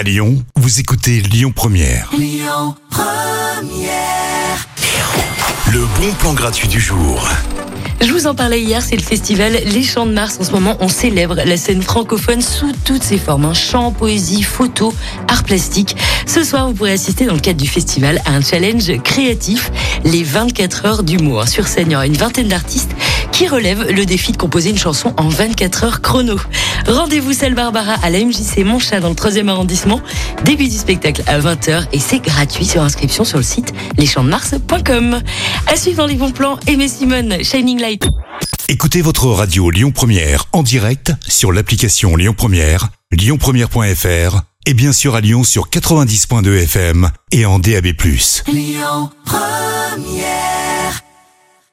À Lyon, vous écoutez Lyon Première. Le bon plan gratuit du jour. Je vous en parlais hier, c'est le festival Les Chants de Mars. En ce moment, on célèbre la scène francophone sous toutes ses formes. hein. Chant, poésie, photo, art plastique. Ce soir, vous pourrez assister dans le cadre du festival à un challenge créatif, les 24 heures d'humour. Sur scène, il y aura une vingtaine d'artistes qui relèvent le défi de composer une chanson en 24 heures chrono. Rendez-vous Salle Barbara à la MJC Montchat dans le 3e arrondissement. Début du spectacle à 20h et c'est gratuit sur inscription sur le site leschantsdemars.com. À suivre dans les bons plans, Aimé Simone, Shining Light. Écoutez votre radio Lyon Première en direct sur l'application Lyon Première, lyonpremière.fr et bien sûr à Lyon sur 90.2 FM et en DAB+. Lyon Première